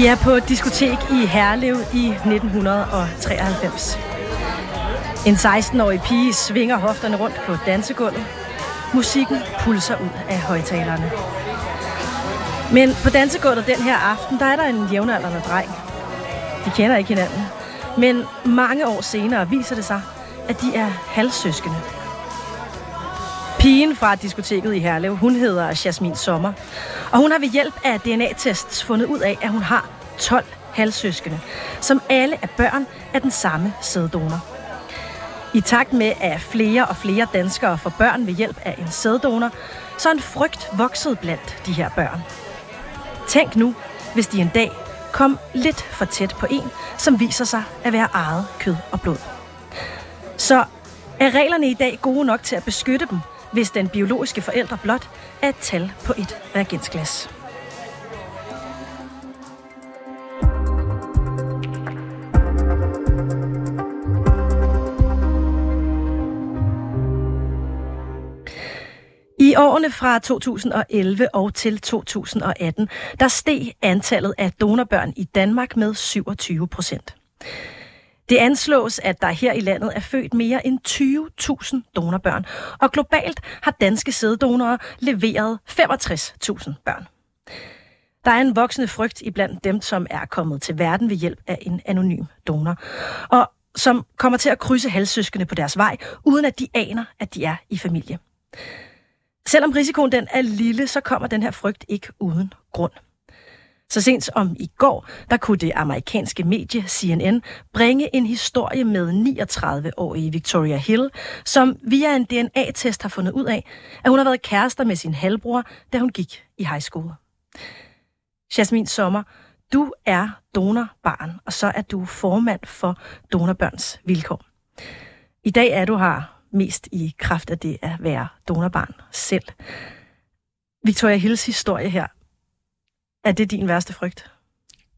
Vi er på et diskotek i Herlev i 1993. En 16-årig pige svinger hofterne rundt på dansegulvet. Musikken pulser ud af højtalerne. Men på dansegulvet den her aften, der er der en jævnaldrende dreng. De kender ikke hinanden. Men mange år senere viser det sig, at de er halvsøskende. Pigen fra diskoteket i Herlev, hun hedder Jasmin Sommer. Og hun har ved hjælp af DNA-tests fundet ud af, at hun har 12 halvsøskende, som alle er børn af den samme sæddonor. I takt med, at flere og flere danskere får børn ved hjælp af en sæddonor, så er en frygt vokset blandt de her børn. Tænk nu, hvis de en dag kom lidt for tæt på en, som viser sig at være eget kød og blod. Så er reglerne i dag gode nok til at beskytte dem, hvis den biologiske forældre blot er et tal på et reagensglas. Årene fra 2011 og til 2018, der steg antallet af donorbørn i Danmark med 27 procent. Det anslås, at der her i landet er født mere end 20.000 donorbørn, og globalt har danske sæddonorer leveret 65.000 børn. Der er en voksende frygt iblandt dem, som er kommet til verden ved hjælp af en anonym donor, og som kommer til at krydse halssøskende på deres vej, uden at de aner, at de er i familie. Selvom risikoen den er lille, så kommer den her frygt ikke uden grund. Så sent som i går, der kunne det amerikanske medie CNN bringe en historie med 39-årige Victoria Hill, som via en DNA-test har fundet ud af, at hun har været kærester med sin halvbror, da hun gik i high school. Jasmin Sommer, du er donorbarn, og så er du formand for Donorbørns Vilkår. I dag er du her mest i kraft af det at være donorbarn selv. Victoria Hills historie her, er det din værste frygt?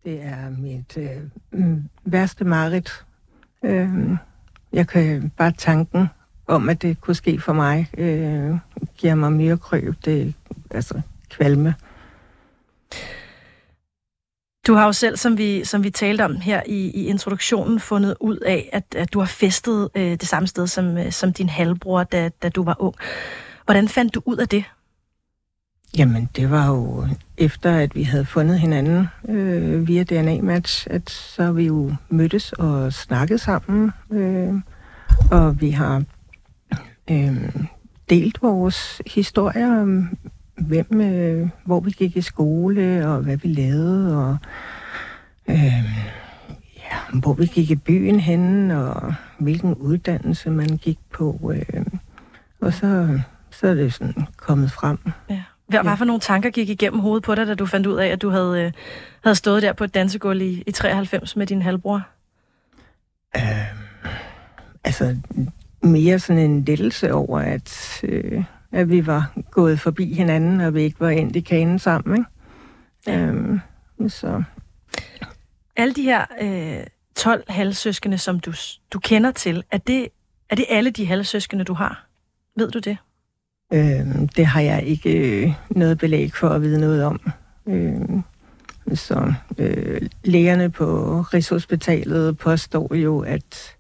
Det er mit øh, mm, værste mareridt. Øh, jeg kan bare tanken om, at det kunne ske for mig, øh, giver mig mere krøb. Det altså kvalme. Du har jo selv, som vi, som vi talte om her i, i introduktionen, fundet ud af, at, at du har festet øh, det samme sted som, øh, som din halvbror, da, da du var ung. Hvordan fandt du ud af det? Jamen, det var jo efter, at vi havde fundet hinanden øh, via DNA-match, at så vi jo mødtes og snakket sammen. Øh, og vi har øh, delt vores historier hvem, øh, hvor vi gik i skole, og hvad vi lavede, og øh, ja, hvor vi gik i byen hen, og hvilken uddannelse man gik på. Øh, og så, så er det sådan kommet frem. Ja. Hvad, hvad for nogle tanker gik igennem hovedet på dig, da du fandt ud af, at du havde, øh, havde stået der på et dansegulv i, i 93 med din halvbror? Øh, altså, mere sådan en lettelse over, at, øh, at vi var gået forbi hinanden, og vi ikke var endt i kanen sammen. Ikke? Ja. Øh, så. Alle de her øh, 12 halvsøskende, som du, du kender til, er det, er det alle de halvsøskende, du har? Ved du det? Øh, det har jeg ikke øh, noget belæg for at vide noget om. Øh, så øh, lægerne på Rigshospitalet påstår jo, at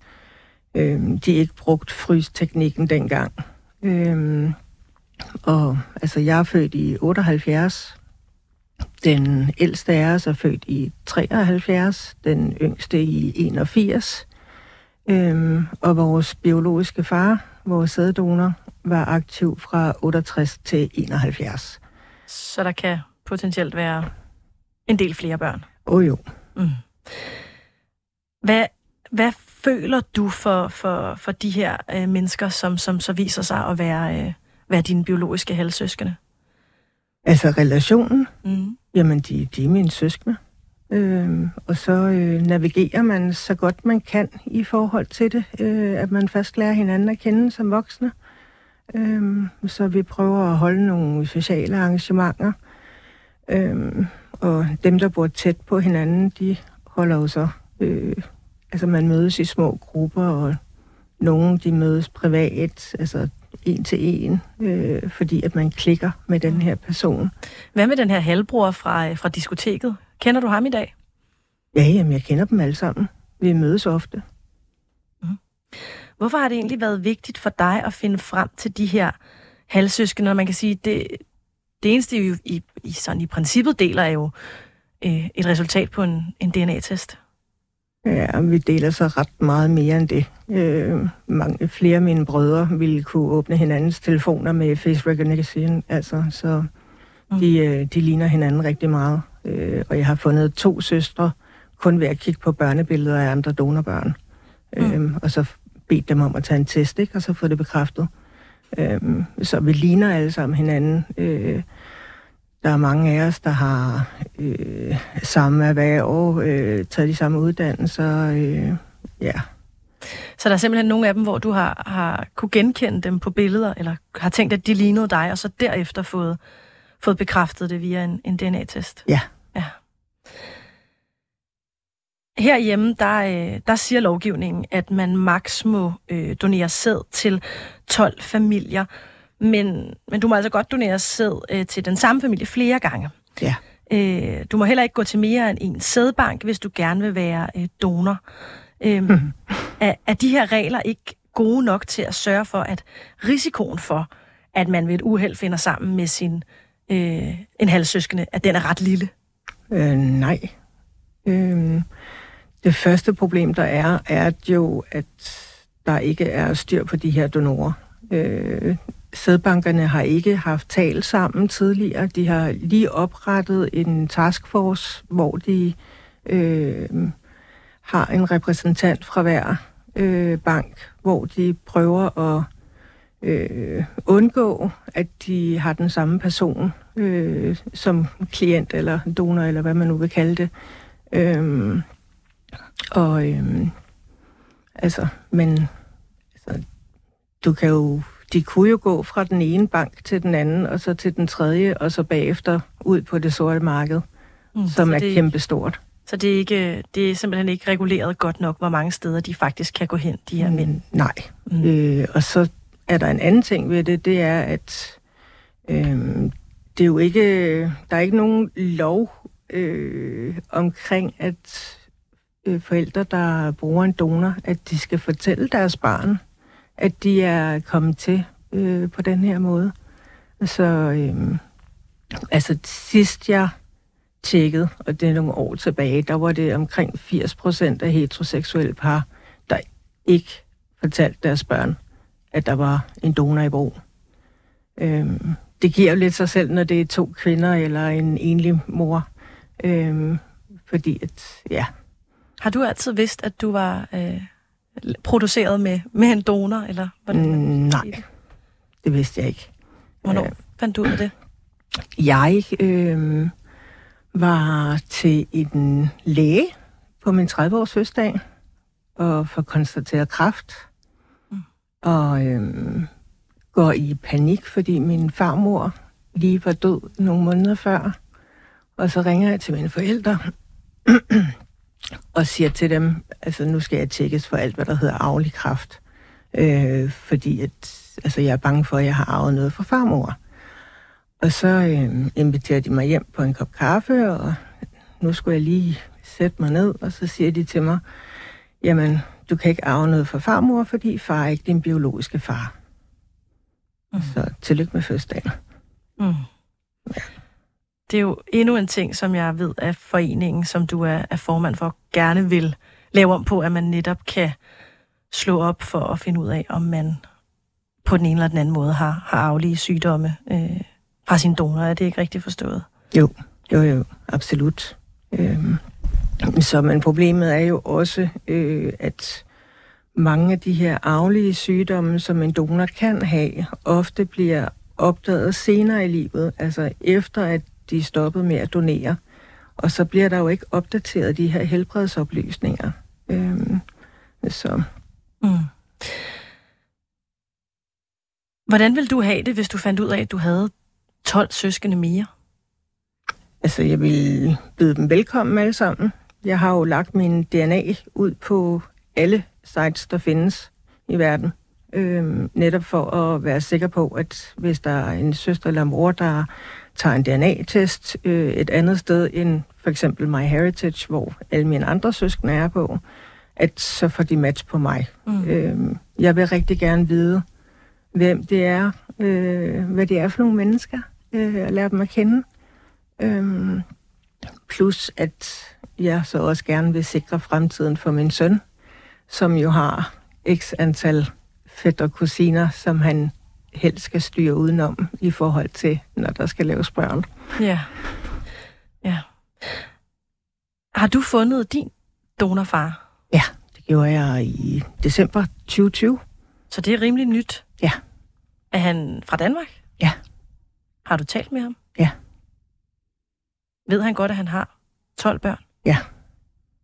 øh, de ikke brugte frysteknikken dengang. Øh, og altså, jeg er født i 78. Den ældste af os er født i 73. Den yngste i 81. Øh, og vores biologiske far, vores sæddonor, var aktiv fra 68 til 71. Så der kan potentielt være en del flere børn? Åh oh, jo. Mm. Hvad, hvad føler du for, for, for de her øh, mennesker, som, som så viser sig at være, øh, være dine biologiske halvsøskende? Altså relationen? Mm. Jamen, de, de er mine søskende. Øh, og så øh, navigerer man så godt man kan i forhold til det, øh, at man først lærer hinanden at kende som voksne. Øhm, så vi prøver at holde nogle sociale arrangementer. Øhm, og dem, der bor tæt på hinanden, de holder jo så... Øh, altså, man mødes i små grupper, og nogle, de mødes privat, altså en til en, øh, fordi at man klikker med den her person. Hvad med den her halvbror fra, fra diskoteket? Kender du ham i dag? Ja, jamen, jeg kender dem alle sammen. Vi mødes ofte. Mm. Hvorfor har det egentlig været vigtigt for dig at finde frem til de her halvsøskende, når man kan sige, det, det eneste, I, i, i, sådan i princippet deler, er jo øh, et resultat på en, en DNA-test? Ja, vi deler så ret meget mere end det. Øh, mange, flere af mine brødre ville kunne åbne hinandens telefoner med face recognition, altså, så mm. de, øh, de ligner hinanden rigtig meget. Øh, og jeg har fundet to søstre, kun ved at kigge på børnebilleder af andre donorbørn. Mm. Øh, og så bedt dem om at tage en test, ikke? og så få det bekræftet. Øh, så vi ligner alle sammen hinanden. Øh, der er mange af os, der har øh, samme erhverv, øh, taget de samme uddannelser. Øh, ja. Så der er simpelthen nogle af dem, hvor du har, har kunne genkende dem på billeder, eller har tænkt, at de lignede dig, og så derefter fået, fået bekræftet det via en, en DNA-test? Ja. ja. Herhjemme, der, øh, der siger lovgivningen, at man maks må øh, donere sæd til 12 familier. Men, men du må altså godt donere sæd øh, til den samme familie flere gange. Ja. Øh, du må heller ikke gå til mere end en sædbank, hvis du gerne vil være øh, donor. Øh, mm. er, er de her regler ikke gode nok til at sørge for, at risikoen for, at man ved et uheld finder sammen med sin øh, en halvsøskende, at den er ret lille? Øh, nej. Øh, det første problem, der er, er jo, at der ikke er styr på de her donorer. Øh, sædbankerne har ikke haft talt sammen tidligere. De har lige oprettet en taskforce, hvor de øh, har en repræsentant fra hver øh, bank, hvor de prøver at øh, undgå, at de har den samme person øh, som klient eller donor, eller hvad man nu vil kalde det. Øh, og øh, altså, men altså, du kan jo de kunne jo gå fra den ene bank til den anden, og så til den tredje, og så bagefter ud på det sorte marked, mm, som er det, kæmpestort. Så det er, ikke, det er simpelthen ikke reguleret godt nok, hvor mange steder de faktisk kan gå hen, de her mm, mænd? Nej. Mm. Øh, og så er der en anden ting ved det, det er, at øh, det er jo ikke, der er ikke nogen lov øh, omkring, at øh, forældre, der bruger en donor, at de skal fortælle deres barn, at de er kommet til øh, på den her måde. Så øh, altså sidst jeg tjekkede, og det er nogle år tilbage, der var det omkring 80 procent af heteroseksuelle par, der ikke fortalte deres børn, at der var en donor i brug. Øh, det giver jo lidt sig selv, når det er to kvinder eller en enlig mor. Øh, fordi at, ja. Har du altid vidst, at du var øh, produceret med, med en donor, eller hvordan? Mm, nej, det? det vidste jeg ikke. Hvornår øh, fandt du ud af det? Jeg øh, var til en læge på min 30-års fødselsdag og får konstateret kræft. Mm. Og øh, går i panik, fordi min farmor lige var død nogle måneder før. Og så ringer jeg til mine forældre og siger til dem, altså nu skal jeg tjekkes for alt, hvad der hedder arvelig kraft. Øh, fordi at, altså, jeg er bange for, at jeg har arvet noget fra farmor. Og så øh, inviterer de mig hjem på en kop kaffe, og nu skulle jeg lige sætte mig ned, og så siger de til mig, jamen, du kan ikke arve noget fra farmor, fordi far er ikke din biologiske far. Mm. Så tillykke med fødselsdagen. Mm. Ja det er jo endnu en ting, som jeg ved at foreningen, som du er, er formand for, gerne vil lave om på, at man netop kan slå op for at finde ud af, om man på den ene eller den anden måde har, har aflige sygdomme øh, fra sin donor. Er det ikke rigtigt forstået? Jo, jo, jo, absolut. Øhm, så men problemet er jo også, øh, at mange af de her arvelige sygdomme, som en donor kan have, ofte bliver opdaget senere i livet, altså efter at de er stoppet med at donere. Og så bliver der jo ikke opdateret de her helbredsoplysninger. Øhm, så. Mm. Hvordan vil du have det, hvis du fandt ud af, at du havde 12 søskende mere? Altså, jeg vil byde dem velkommen alle sammen. Jeg har jo lagt min DNA ud på alle sites, der findes i verden. Øh, netop for at være sikker på, at hvis der er en søster eller mor, der tager en DNA-test øh, et andet sted end for eksempel MyHeritage, hvor alle mine andre søskende er på, at så får de match på mig. Mm. Øh, jeg vil rigtig gerne vide, hvem det er, øh, hvad det er for nogle mennesker, øh, og lære dem at kende. Øh, plus at jeg så også gerne vil sikre fremtiden for min søn, som jo har x antal fætter og kusiner, som han helst skal styre udenom i forhold til, når der skal laves børn. Ja. ja. Har du fundet din donorfar? Ja, det gjorde jeg i december 2020. Så det er rimelig nyt? Ja. Er han fra Danmark? Ja. Har du talt med ham? Ja. Ved han godt, at han har 12 børn? Ja.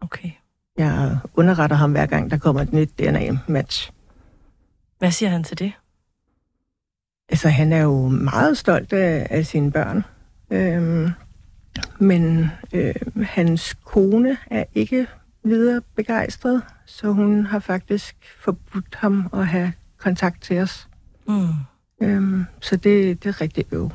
Okay. Jeg underretter ham hver gang, der kommer et nyt DNA-match. Hvad siger han til det? Altså, han er jo meget stolt af, af sine børn. Øhm, men øh, hans kone er ikke videre begejstret, så hun har faktisk forbudt ham at have kontakt til os. Mm. Øhm, så det, det er rigtig øv.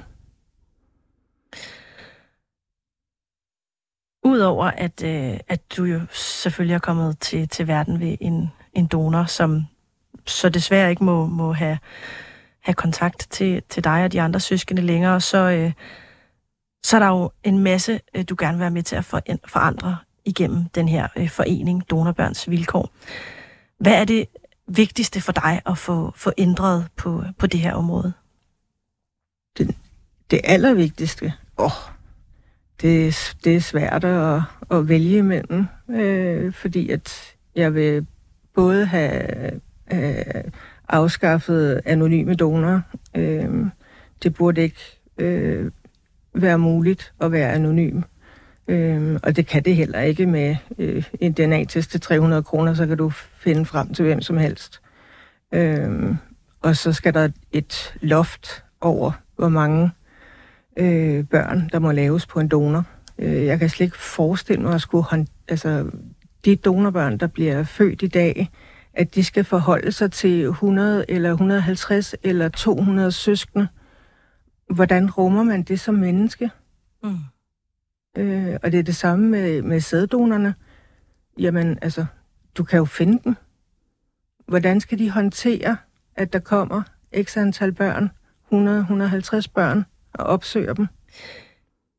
Udover at, øh, at du jo selvfølgelig er kommet til, til verden ved en, en donor, som så desværre ikke må, må have, have kontakt til, til dig og de andre søskende længere, så, øh, så er der jo en masse, øh, du gerne vil være med til at for, forandre igennem den her øh, forening, Donorbørns Vilkår. Hvad er det vigtigste for dig at få, få ændret på, på det her område? Det, det allervigtigste? Åh, oh, det, det er svært at, at vælge imellem, øh, fordi at jeg vil både have øh, afskaffet anonyme donorer. Øh, det burde ikke øh, være muligt at være anonym. Øh, og det kan det heller ikke med øh, en DNA-test til 300 kroner, så kan du finde frem til hvem som helst. Øh, og så skal der et loft over, hvor mange øh, børn, der må laves på en donor. Øh, jeg kan slet ikke forestille mig at skulle hånd, altså de donorbørn, der bliver født i dag, at de skal forholde sig til 100 eller 150 eller 200 søskende. Hvordan rummer man det som menneske? Mm. Øh, og det er det samme med, med sæddonerne. Jamen, altså, du kan jo finde dem. Hvordan skal de håndtere, at der kommer x antal børn, 100-150 børn, og opsøger dem?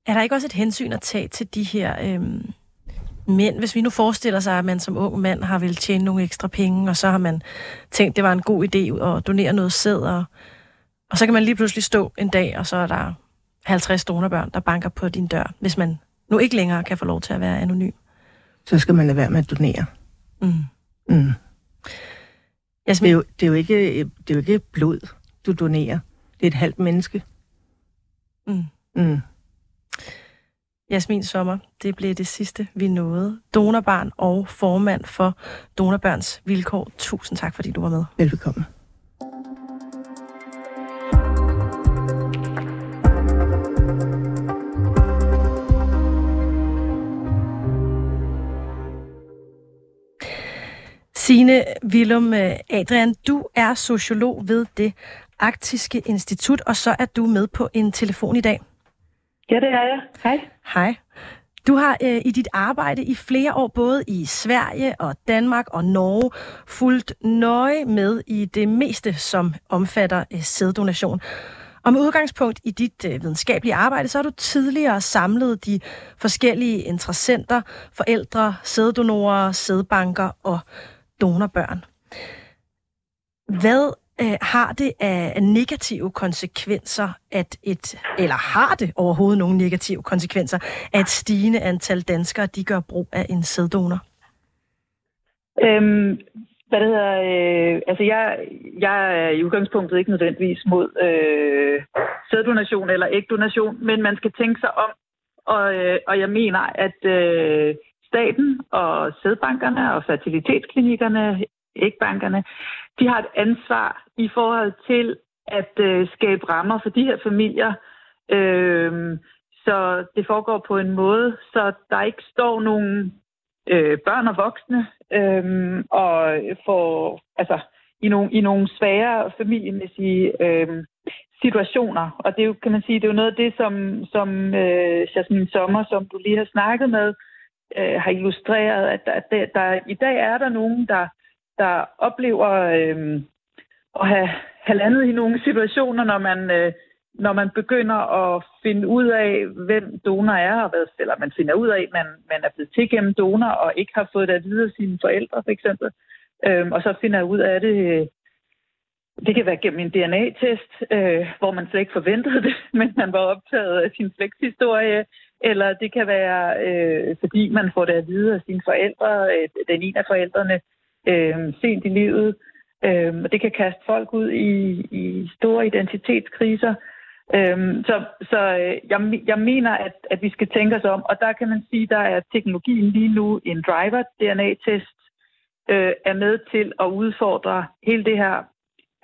Er der ikke også et hensyn at tage til de her øhm, mænd? Hvis vi nu forestiller sig, at man som ung mand har vel tjene nogle ekstra penge, og så har man tænkt, det var en god idé at donere noget sæd, og, og så kan man lige pludselig stå en dag, og så er der 50 donorbørn, der banker på din dør, hvis man nu ikke længere kan få lov til at være anonym. Så skal man lade være med at donere. Mm. Mm. Jasmin. Det, er jo, det, er jo ikke, det er jo ikke blod, du donerer. Det er et halvt menneske. Mm. Mm. Jasmin Sommer, det blev det sidste, vi nåede. Donorbarn og formand for Donorbørns Vilkår. Tusind tak, fordi du var med. Velbekomme. Signe Willum øh, Adrian, du er sociolog ved det Arktiske Institut, og så er du med på en telefon i dag. Ja, det er jeg. Hej. Hej. Du har øh, i dit arbejde i flere år både i Sverige og Danmark og Norge fulgt nøje med i det meste, som omfatter øh, sæddonation. Og med udgangspunkt i dit øh, videnskabelige arbejde, så har du tidligere samlet de forskellige interessenter, forældre, sæddonorer, sædbanker og donorbørn. Hvad øh, har det af negative konsekvenser, at et, eller har det overhovedet nogle negative konsekvenser, at stigende antal danskere, de gør brug af en sæddonor? Øhm, hvad det hedder, øh, altså jeg, jeg er i udgangspunktet ikke nødvendigvis mod øh, sæddonation eller ægdonation, men man skal tænke sig om, og, øh, og jeg mener, at øh, staten og sædbankerne og fertilitetsklinikkerne, ikke bankerne, de har et ansvar i forhold til at øh, skabe rammer for de her familier, øh, så det foregår på en måde, så der ikke står nogen øh, børn og voksne øh, og får, altså, i nogle, i nogle svære familiemæssige øh, situationer. Og det er jo, kan man sige, det er jo noget af det, som, som øh, Jasmine Sommer, som du lige har snakket med, øh, har illustreret, at der, der, der, i dag er der nogen, der, der oplever øh, at have, have landet i nogle situationer, når man, øh, når man begynder at finde ud af, hvem donor er, og hvad, eller man finder ud af, at man, man er blevet til gennem donor, og ikke har fået det at vide af sine forældre, for eksempel. Øh, og så finder ud af det øh, det kan være gennem en DNA-test, øh, hvor man slet ikke forventede det, men man var optaget af sin slægtshistorie, eller det kan være, øh, fordi man får det at vide af sine forældre, øh, den ene af forældrene, øh, sent i livet. Øh, og det kan kaste folk ud i, i store identitetskriser. Øh, så så øh, jeg, jeg mener, at, at vi skal tænke os om, og der kan man sige, der er teknologien lige nu en driver, DNA-test, øh, er med til at udfordre hele det her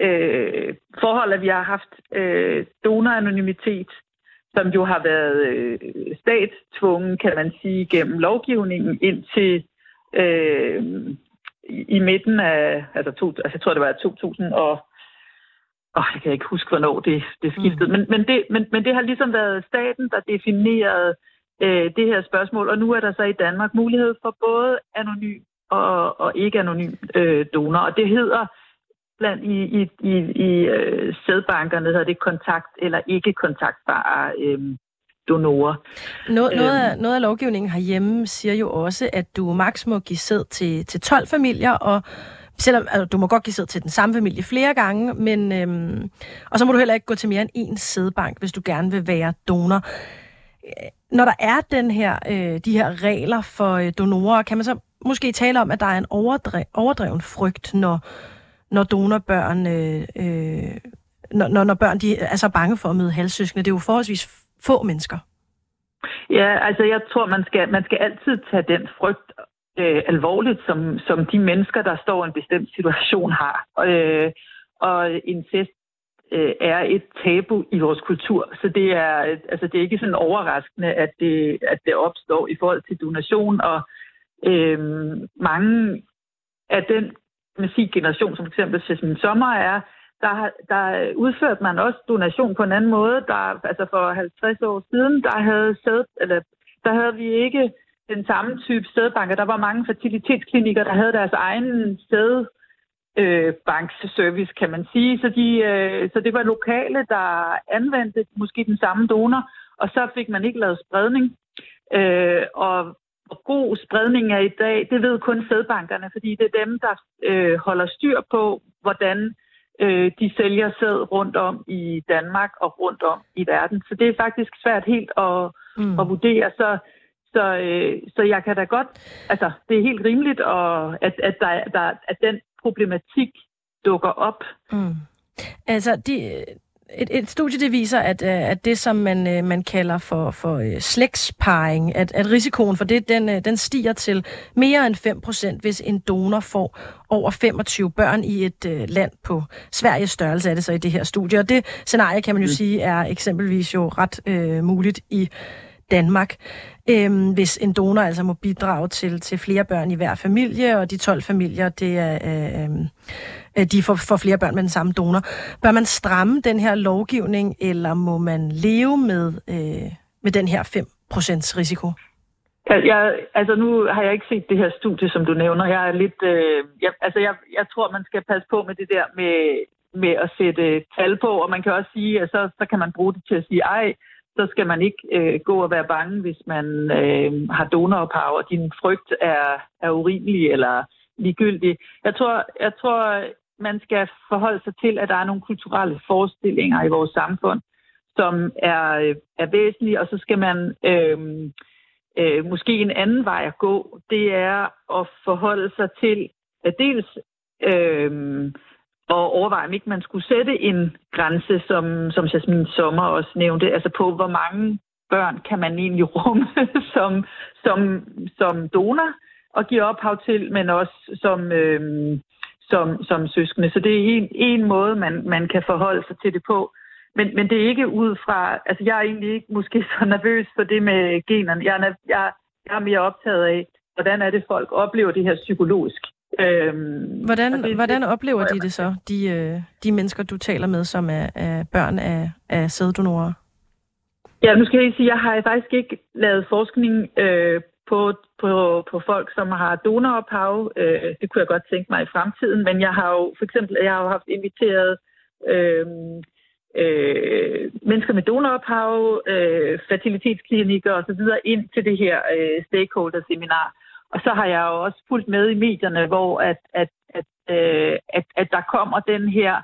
øh, forhold, at vi har haft øh, donoranonymitet, som jo har været øh, statstvungen, kan man sige, gennem lovgivningen indtil øh, i, midten af, altså, to, altså jeg tror det var 2000 og Åh, jeg kan ikke huske, hvornår det, det skiftede. Mm. Men, men, det, men, men det har ligesom været staten, der definerede øh, det her spørgsmål, og nu er der så i Danmark mulighed for både anonym og, og ikke anonym øh, donor. Og det hedder blandt i, i, i, i øh, sædbankerne, hedder det kontakt eller ikke kontaktbare øh, donorer. Noget, noget, af, øhm. noget af lovgivningen herhjemme siger jo også, at du maks må give sæd til, til 12 familier, og selvom altså, du må godt give sæd til den samme familie flere gange, men øhm, og så må du heller ikke gå til mere end en sædbank, hvis du gerne vil være donor. Når der er den her, øh, de her regler for øh, donorer, kan man så måske tale om, at der er en overdrev, overdreven frygt, når, når donorbørn, øh, øh, når, når børn de er så bange for at møde halvsøskende. Det er jo forholdsvis få mennesker. Ja, altså jeg tror, man skal, man skal altid tage den frygt øh, alvorligt, som, som de mennesker, der står i en bestemt situation har. Øh, og incest øh, er et tabu i vores kultur, så det er, altså, det er ikke sådan overraskende, at det, at det opstår i forhold til donation, og øh, mange af den generation, som eksempel Jasmine Sommer er, der, der udførte man også donation på en anden måde. Der, altså for 50 år siden, der havde, sæd, eller, der havde vi ikke den samme type sædbanker. Der var mange fertilitetsklinikker, der havde deres egen sæd, øh, bankservice, kan man sige. Så, de, øh, så det var lokale, der anvendte måske den samme donor, og så fik man ikke lavet spredning. Øh, og hvor god spredning er i dag, det ved kun sædbankerne, fordi det er dem, der øh, holder styr på, hvordan øh, de sælger sæd rundt om i Danmark og rundt om i verden. Så det er faktisk svært helt at, mm. at vurdere. Så, så, øh, så jeg kan da godt, altså det er helt rimeligt, og at, at, der, der, at den problematik dukker op. Mm. Altså, de, et, et studie det viser, at, øh, at det, som man, øh, man kalder for, for øh, slægtsparing, at, at risikoen for det, den, den stiger til mere end 5%, hvis en donor får over 25 børn i et uh, land på Sveriges størrelse, er det så i det her studie. Og det scenarie, kan man jo mm. sige, er eksempelvis jo ret uh, muligt i Danmark, øh, hvis en donor altså må bidrage til, til flere børn i hver familie, og de 12 familier, det er, øh, øhm, øh, de får, får flere børn med den samme donor. Bør man stramme den her lovgivning, eller må man leve med, øh, med den her 5% risiko? Jeg, jeg, altså nu har jeg ikke set det her studie, som du nævner. Jeg er lidt, øh, jeg, altså jeg, jeg tror, man skal passe på med det der med, med at sætte tal på, og man kan også sige, at så, så kan man bruge det til at sige, ej, så skal man ikke øh, gå og være bange, hvis man øh, har donorophav, og din frygt er, er urimelig eller ligegyldig. Jeg tror, jeg tror, man skal forholde sig til, at der er nogle kulturelle forestillinger i vores samfund, som er, er væsentlige, og så skal man øh, øh, måske en anden vej at gå. Det er at forholde sig til at dels øh, og overveje, om ikke man skulle sætte en grænse, som, som Jasmin Sommer også nævnte, altså på, hvor mange børn kan man egentlig rumme som, som, som donor og give ophav til, men også som, øh, som, som søskende. Så det er en, en måde, man, man kan forholde sig til det på. Men, men det er ikke ud fra, altså jeg er egentlig ikke måske så nervøs for det med generne. Jeg er, jeg, jeg er mere optaget af, hvordan er det folk oplever det her psykologisk. Øhm, hvordan, det, hvordan oplever de det så, de, øh, de mennesker, du taler med, som er, er børn af, af sæddonorer? Ja, nu skal jeg sige, at jeg har faktisk ikke lavet forskning øh, på, på, på folk, som har donorophav. Øh, det kunne jeg godt tænke mig i fremtiden, men jeg har jo for eksempel jeg har jo haft inviteret øh, øh, mennesker med donorophav, øh, fertilitetsklinikker osv. ind til det her øh, stakeholder-seminar. Og så har jeg jo også fulgt med i medierne, hvor at, at, at, øh, at, at der kommer den her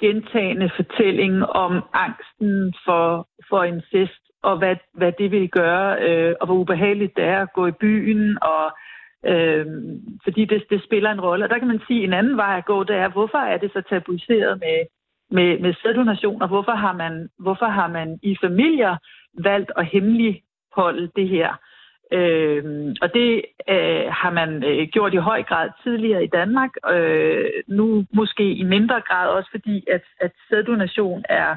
gentagende fortælling om angsten for, for incest, og hvad, hvad det vil gøre, øh, og hvor ubehageligt det er at gå i byen, og øh, fordi det, det spiller en rolle. Og der kan man sige, at en anden vej at gå, det er, hvorfor er det så tabuiseret med, med, med sæddonationer? hvorfor har, man, hvorfor har man i familier valgt at hemmeligholde det her? Øh, og det øh, har man øh, gjort i høj grad tidligere i Danmark. Øh, nu måske i mindre grad også fordi, at, at sæddonation er,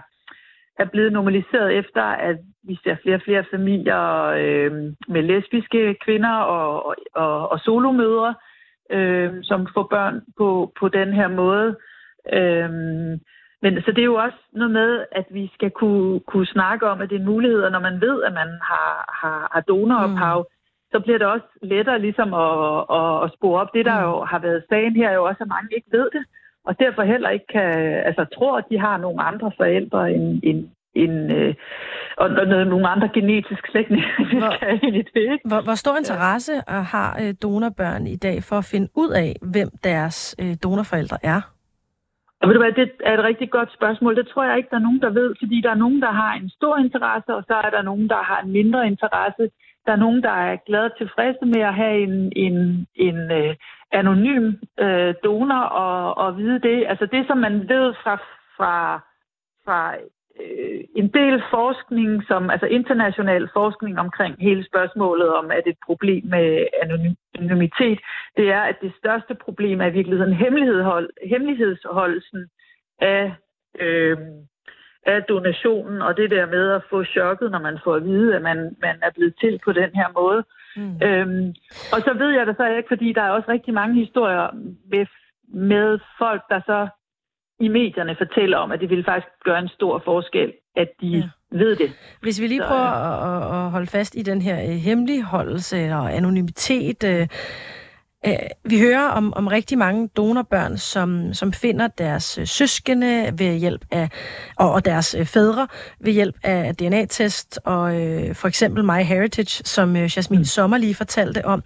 er blevet normaliseret efter, at vi ser flere og flere familier øh, med lesbiske kvinder og, og, og, og solomødre, øh, som får børn på, på den her måde. Øh, men så det er jo også noget med, at vi skal kunne, kunne snakke om, at det er en mulighed, og når man ved, at man har, har, har donorophav, mm. så bliver det også lettere ligesom at, at, at spore op. Det, der mm. jo har været sagen her, er jo også, at mange ikke ved det, og derfor heller ikke kan, altså tror, at de har nogle andre forældre end, end, end øh, og, og noget, nogle andre genetisk slægtninge. Hvor, hvor, hvor stor interesse har øh, donorbørn i dag for at finde ud af, hvem deres øh, donorforældre er? Og ved du hvad, det er et rigtig godt spørgsmål. Det tror jeg ikke, der er nogen, der ved, fordi der er nogen, der har en stor interesse, og så er der nogen, der har en mindre interesse. Der er nogen, der er glade og tilfredse med at have en, en, en øh, anonym øh, donor og, og vide det. Altså det, som man ved fra, fra, fra en del forskning, som altså international forskning omkring hele spørgsmålet om, at et problem med anonymitet, det er, at det største problem er i virkeligheden hemmelighedshold, hemmelighedsholdelsen af, øh, af donationen, og det der med at få chokket, når man får at vide, at man, man er blevet til på den her måde. Mm. Øhm, og så ved jeg det så ikke, fordi der er også rigtig mange historier med, med folk, der så i medierne fortæller om, at det vil faktisk gøre en stor forskel, at de ja. ved det. Hvis vi lige prøver at, at holde fast i den her øh, hemmeligholdelse og anonymitet. Øh, øh, vi hører om, om rigtig mange donorbørn, som, som finder deres søskende ved hjælp af, og, og deres fædre ved hjælp af DNA-test, og øh, for eksempel My Heritage, som øh, Jasmine mm. Sommer lige fortalte om.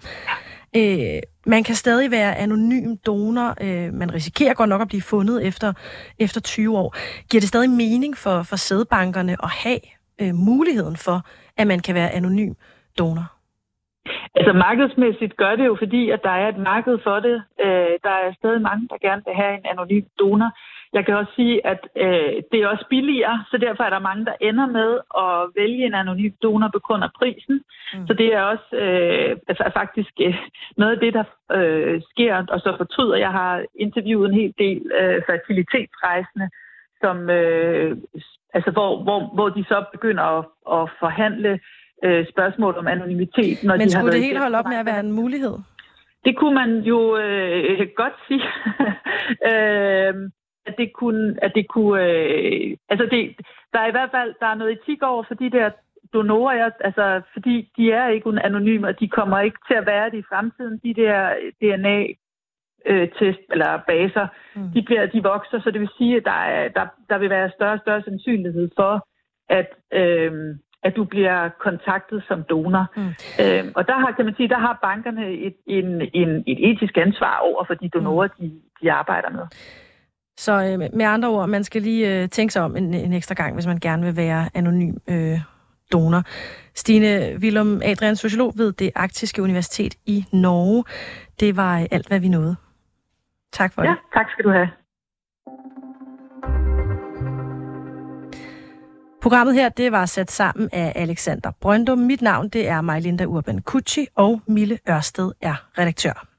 Øh, man kan stadig være anonym donor. Øh, man risikerer godt nok at blive fundet efter, efter 20 år. Giver det stadig mening for, for sædbankerne at have øh, muligheden for, at man kan være anonym donor? Altså markedsmæssigt gør det jo, fordi at der er et marked for det. Øh, der er stadig mange, der gerne vil have en anonym donor. Jeg kan også sige, at øh, det er også billigere, så derfor er der mange, der ender med at vælge en anonym donor på grund af prisen. Mm. Så det er også øh, altså, faktisk øh, noget af det, der øh, sker, og så fortryder. Jeg har interviewet en hel del øh, fertilitetsrejsende, som, øh, altså, hvor, hvor, hvor de så begynder at, at forhandle øh, spørgsmål om anonymitet. Når Men de skulle har det helt holde op med at være en mulighed? Det kunne man jo øh, godt sige. øh, at det kunne, at det kunne øh, altså det, der er i hvert fald der er noget etik over for de der donorer, altså fordi de er ikke anonyme, og de kommer ikke til at være det i fremtiden. De der DNA øh, test eller baser, mm. de, bliver, de vokser, så det vil sige, at der, er, der, der vil være større og større sandsynlighed for, at, øh, at du bliver kontaktet som donor. Mm. Øh, og der har, kan man sige, der har bankerne et, en, en, et etisk ansvar over for de donorer, mm. de, de arbejder med. Så øh, med andre ord, man skal lige øh, tænke sig om en, en ekstra gang, hvis man gerne vil være anonym øh, donor. Stine Willum Adrian, sociolog ved det Arktiske Universitet i Norge. Det var alt, hvad vi nåede. Tak for ja, det. tak skal du have. Programmet her, det var sat sammen af Alexander Brøndum. Mit navn, det er Majlinda Urban Kutschi, og Mille Ørsted er redaktør.